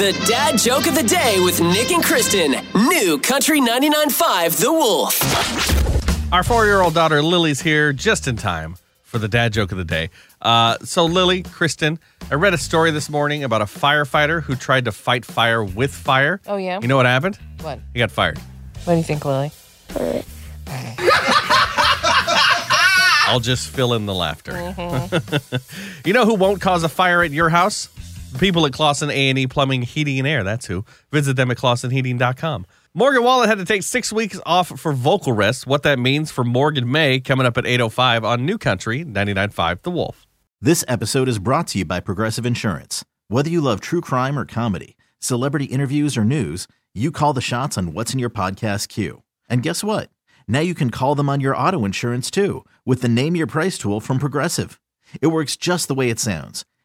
The dad joke of the day with Nick and Kristen. New Country 99.5 The Wolf. Our four year old daughter Lily's here just in time for the dad joke of the day. Uh, so, Lily, Kristen, I read a story this morning about a firefighter who tried to fight fire with fire. Oh, yeah? You know what happened? What? He got fired. What do you think, Lily? I'll just fill in the laughter. you know who won't cause a fire at your house? People at Clausen A&E Plumbing, Heating and Air. That's who. Visit them at clausenheating.com. Morgan Wallen had to take six weeks off for vocal rest. What that means for Morgan May coming up at 8.05 on New Country 99.5 The Wolf. This episode is brought to you by Progressive Insurance. Whether you love true crime or comedy, celebrity interviews or news, you call the shots on what's in your podcast queue. And guess what? Now you can call them on your auto insurance too with the Name Your Price tool from Progressive. It works just the way it sounds.